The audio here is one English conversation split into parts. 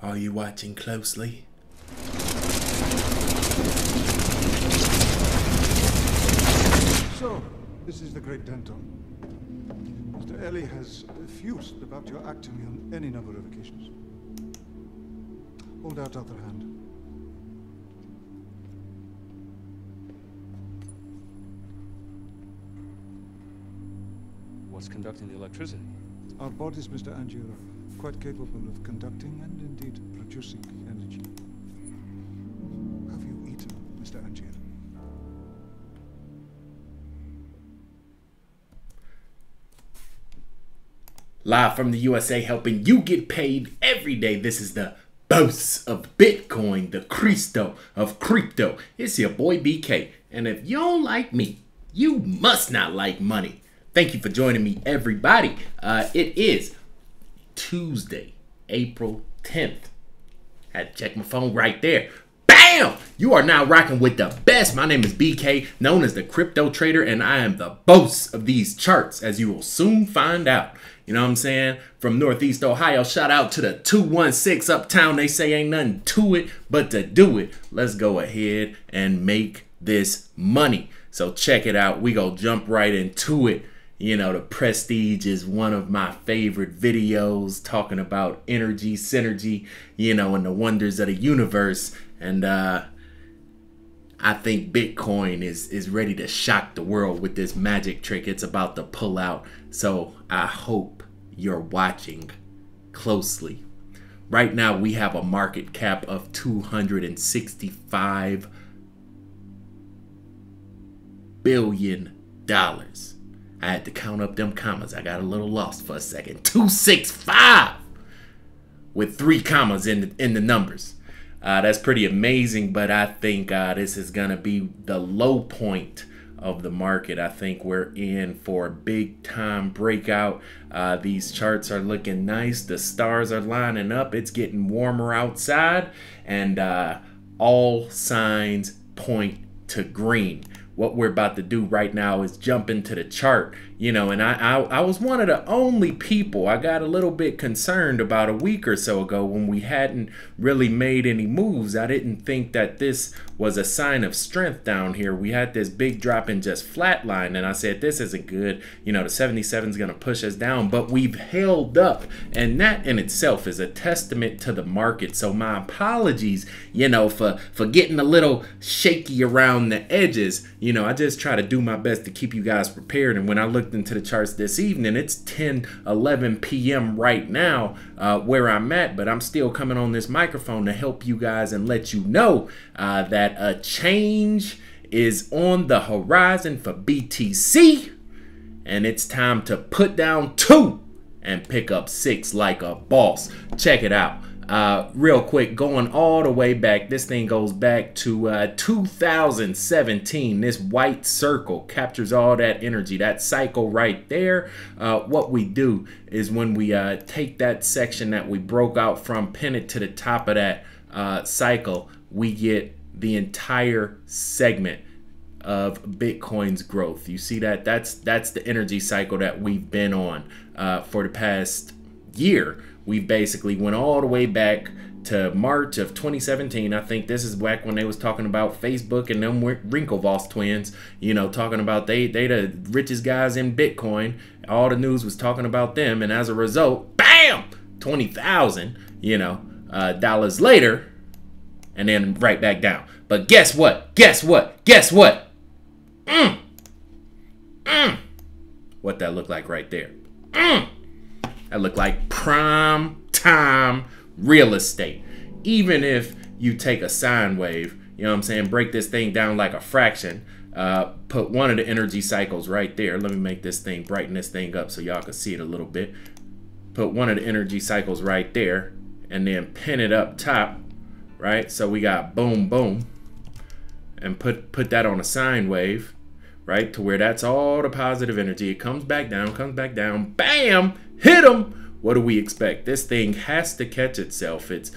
Are you watching closely? So, this is the Great Danton. Mr. Alley has effused about your acting on any number of occasions. Hold out other hand. What's conducting the electricity? Our bot is Mr. Angier, quite capable of conducting and indeed producing energy. Have you eaten, Mr. Angier? Live from the USA, helping you get paid every day. This is the boss of Bitcoin, the Cristo of crypto. It's your boy BK. And if you don't like me, you must not like money. Thank you for joining me, everybody. Uh, it is Tuesday, April 10th. Had to check my phone right there. Bam! You are now rocking with the best. My name is BK, known as the Crypto Trader, and I am the boss of these charts, as you will soon find out. You know what I'm saying? From Northeast Ohio, shout out to the 216 Uptown. They say ain't nothing to it but to do it. Let's go ahead and make this money. So check it out. We go jump right into it. You know, the Prestige is one of my favorite videos talking about energy, synergy, you know, and the wonders of the universe. And uh I think Bitcoin is is ready to shock the world with this magic trick it's about to pull out. So I hope you're watching closely. Right now we have a market cap of 265 billion dollars. I had to count up them commas. I got a little lost for a second. 265 with three commas in the, in the numbers. Uh, that's pretty amazing, but I think uh, this is going to be the low point of the market. I think we're in for a big time breakout. Uh, these charts are looking nice. The stars are lining up. It's getting warmer outside, and uh, all signs point to green what we're about to do right now is jump into the chart, you know, and I, I, I was one of the only people I got a little bit concerned about a week or so ago when we hadn't really made any moves. I didn't think that this was a sign of strength down here. We had this big drop in just flatline, and I said, this isn't good. You know, the 77 is going to push us down, but we've held up, and that in itself is a testament to the market. So my apologies, you know, for, for getting a little shaky around the edges. You know, I just try to do my best to keep you guys prepared. And when I into the charts this evening, it's 10, 11 p.m. right now uh, where I'm at, but I'm still coming on this microphone to help you guys and let you know uh, that a change is on the horizon for BTC. And it's time to put down two and pick up six like a boss. Check it out. Uh, real quick, going all the way back, this thing goes back to uh, 2017. This white circle captures all that energy, that cycle right there. Uh, what we do is when we uh, take that section that we broke out from, pin it to the top of that uh, cycle, we get the entire segment of Bitcoin's growth. You see that? That's that's the energy cycle that we've been on uh, for the past year we basically went all the way back to March of 2017. I think this is back when they was talking about Facebook and them Winklevoss twins, you know, talking about they they the richest guys in Bitcoin. All the news was talking about them, and as a result, bam, twenty thousand, you know, uh, dollars later, and then right back down. But guess what? Guess what? Guess what? Mm. Mm. What that look like right there? Mm. That look like prime time real estate. Even if you take a sine wave, you know what I'm saying, break this thing down like a fraction, uh, put one of the energy cycles right there. Let me make this thing, brighten this thing up so y'all can see it a little bit. Put one of the energy cycles right there and then pin it up top, right? So we got boom, boom, and put, put that on a sine wave, right? To where that's all the positive energy. It comes back down, comes back down, bam, hit them. What do we expect? This thing has to catch itself. It's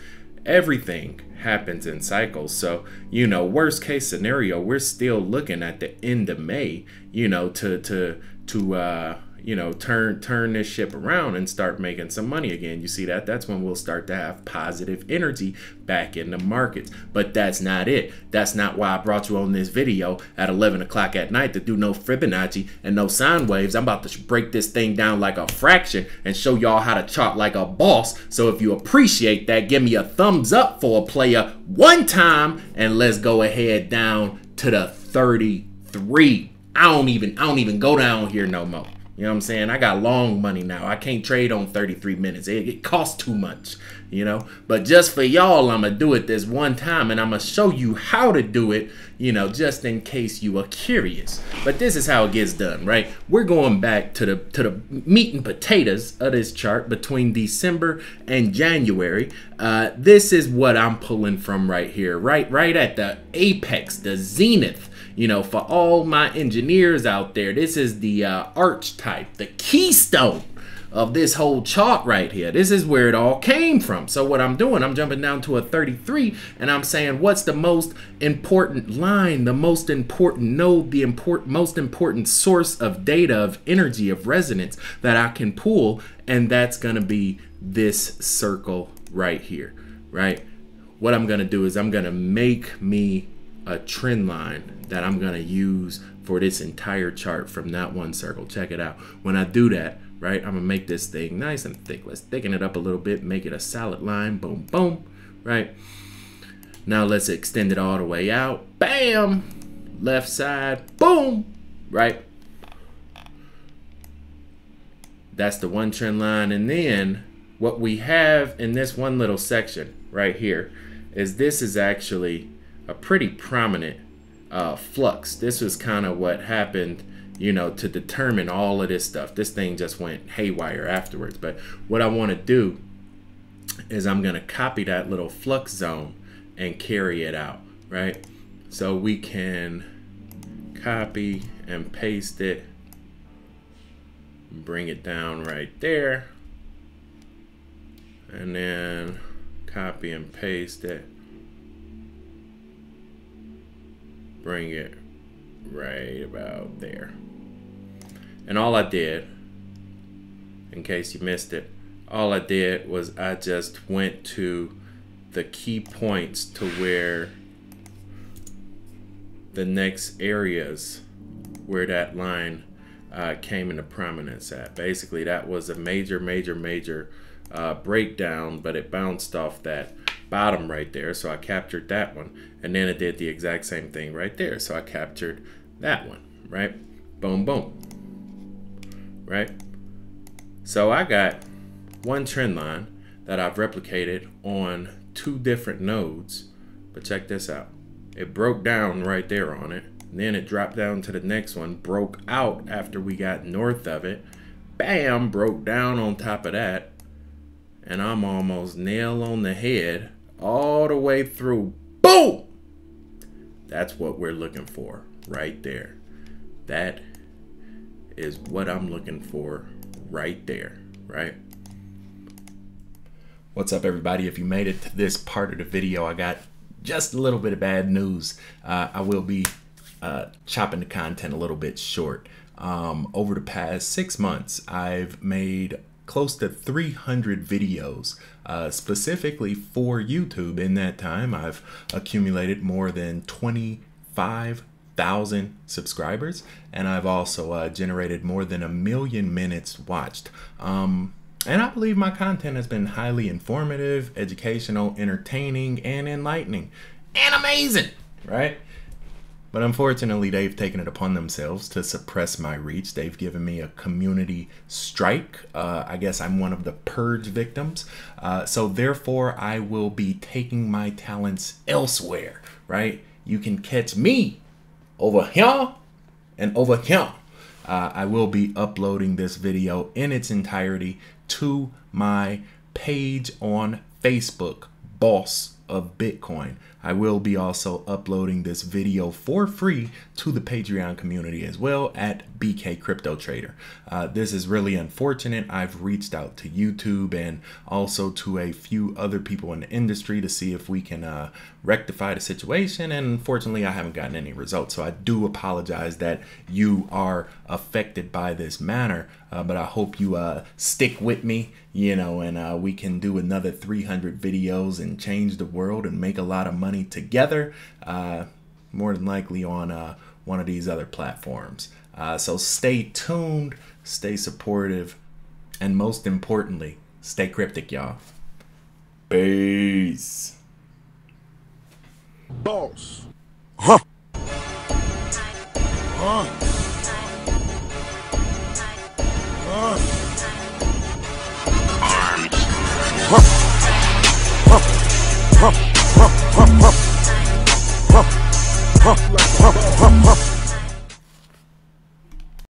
everything happens in cycles. So, you know, worst case scenario, we're still looking at the end of May, you know, to to to uh, you know, turn turn this ship around and start making some money again. You see that? That's when we'll start to have positive energy back in the markets. But that's not it. That's not why I brought you on this video at 11 o'clock at night to do no Fibonacci and no sine waves. I'm about to break this thing down like a fraction and show y'all how to chart like a boss. So if you appreciate that, give me a thumbs up for a player one time and let's go ahead down to the 33. I don't even I don't even go down here no more. You know what I'm saying? I got long money now. I can't trade on 33 minutes. It, it costs too much, you know? But just for y'all, I'm going to do it this one time and I'm going to show you how to do it, you know, just in case you are curious. But this is how it gets done, right? We're going back to the to the meat and potatoes of this chart between December and January. Uh, this is what I'm pulling from right here, right right at the apex, the zenith you know, for all my engineers out there, this is the uh, archetype, the keystone of this whole chart right here. This is where it all came from. So what I'm doing, I'm jumping down to a 33 and I'm saying what's the most important line, the most important node, the important most important source of data, of energy, of resonance that I can pull and that's going to be this circle right here, right? What I'm going to do is I'm going to make me a trend line that I'm going to use for this entire chart from that one circle. Check it out. When I do that, right, I'm going to make this thing nice and thick. Let's thicken it up a little bit, make it a solid line. Boom, boom, right? Now let's extend it all the way out. Bam! Left side, boom, right? That's the one trend line. And then what we have in this one little section right here is this is actually a pretty prominent uh, flux. This was kind of what happened, you know, to determine all of this stuff. This thing just went haywire afterwards. But what I want to do is I'm going to copy that little flux zone and carry it out, right? So we can copy and paste it, bring it down right there, and then copy and paste it bring it right about there. And all I did, in case you missed it, all I did was I just went to the key points to where the next areas where that line uh, came into prominence at. Basically, that was a major, major, major uh, breakdown, but it bounced off that bottom right there. So I captured that one. And then it did the exact same thing right there. So I captured that one, right? Boom, boom. Right? So I got one trend line that I've replicated on two different nodes. But check this out. It broke down right there on it. Then it dropped down to the next one, broke out after we got north of it. Bam, broke down on top of that. And I'm almost nail on the head all the way through. Boom! That's what we're looking for right there. That is what I'm looking for right there, right? What's up, everybody? If you made it to this part of the video, I got just a little bit of bad news. Uh, I will be uh, chopping the content a little bit short. Um, over the past six months, I've made close to 300 videos uh, specifically for YouTube. In that time, I've accumulated more than 25,000 subscribers, and I've also uh, generated more than a million minutes watched. Um, and I believe my content has been highly informative, educational, entertaining, and enlightening, and amazing, right? But unfortunately, they've taken it upon themselves to suppress my reach. They've given me a community strike. Uh, I guess I'm one of the purge victims. Uh, so therefore, I will be taking my talents elsewhere, right? You can catch me over here and over here. Uh, I will be uploading this video in its entirety to my page on Facebook, Boss of Bitcoin. I will be also uploading this video for free to the Patreon community as well at BK Crypto Trader. Uh, this is really unfortunate. I've reached out to YouTube and also to a few other people in the industry to see if we can uh, rectify the situation. And unfortunately, I haven't gotten any results. So I do apologize that you are affected by this manner. Uh, but I hope you uh, stick with me, you know, and uh, we can do another 300 videos and change the world and make a lot of money money together, uh, more than likely on uh, one of these other platforms. Uh, so stay tuned, stay supportive, and most importantly, stay cryptic, y'all. Peace. Boss. Huh. Huh. huh, huh, huh.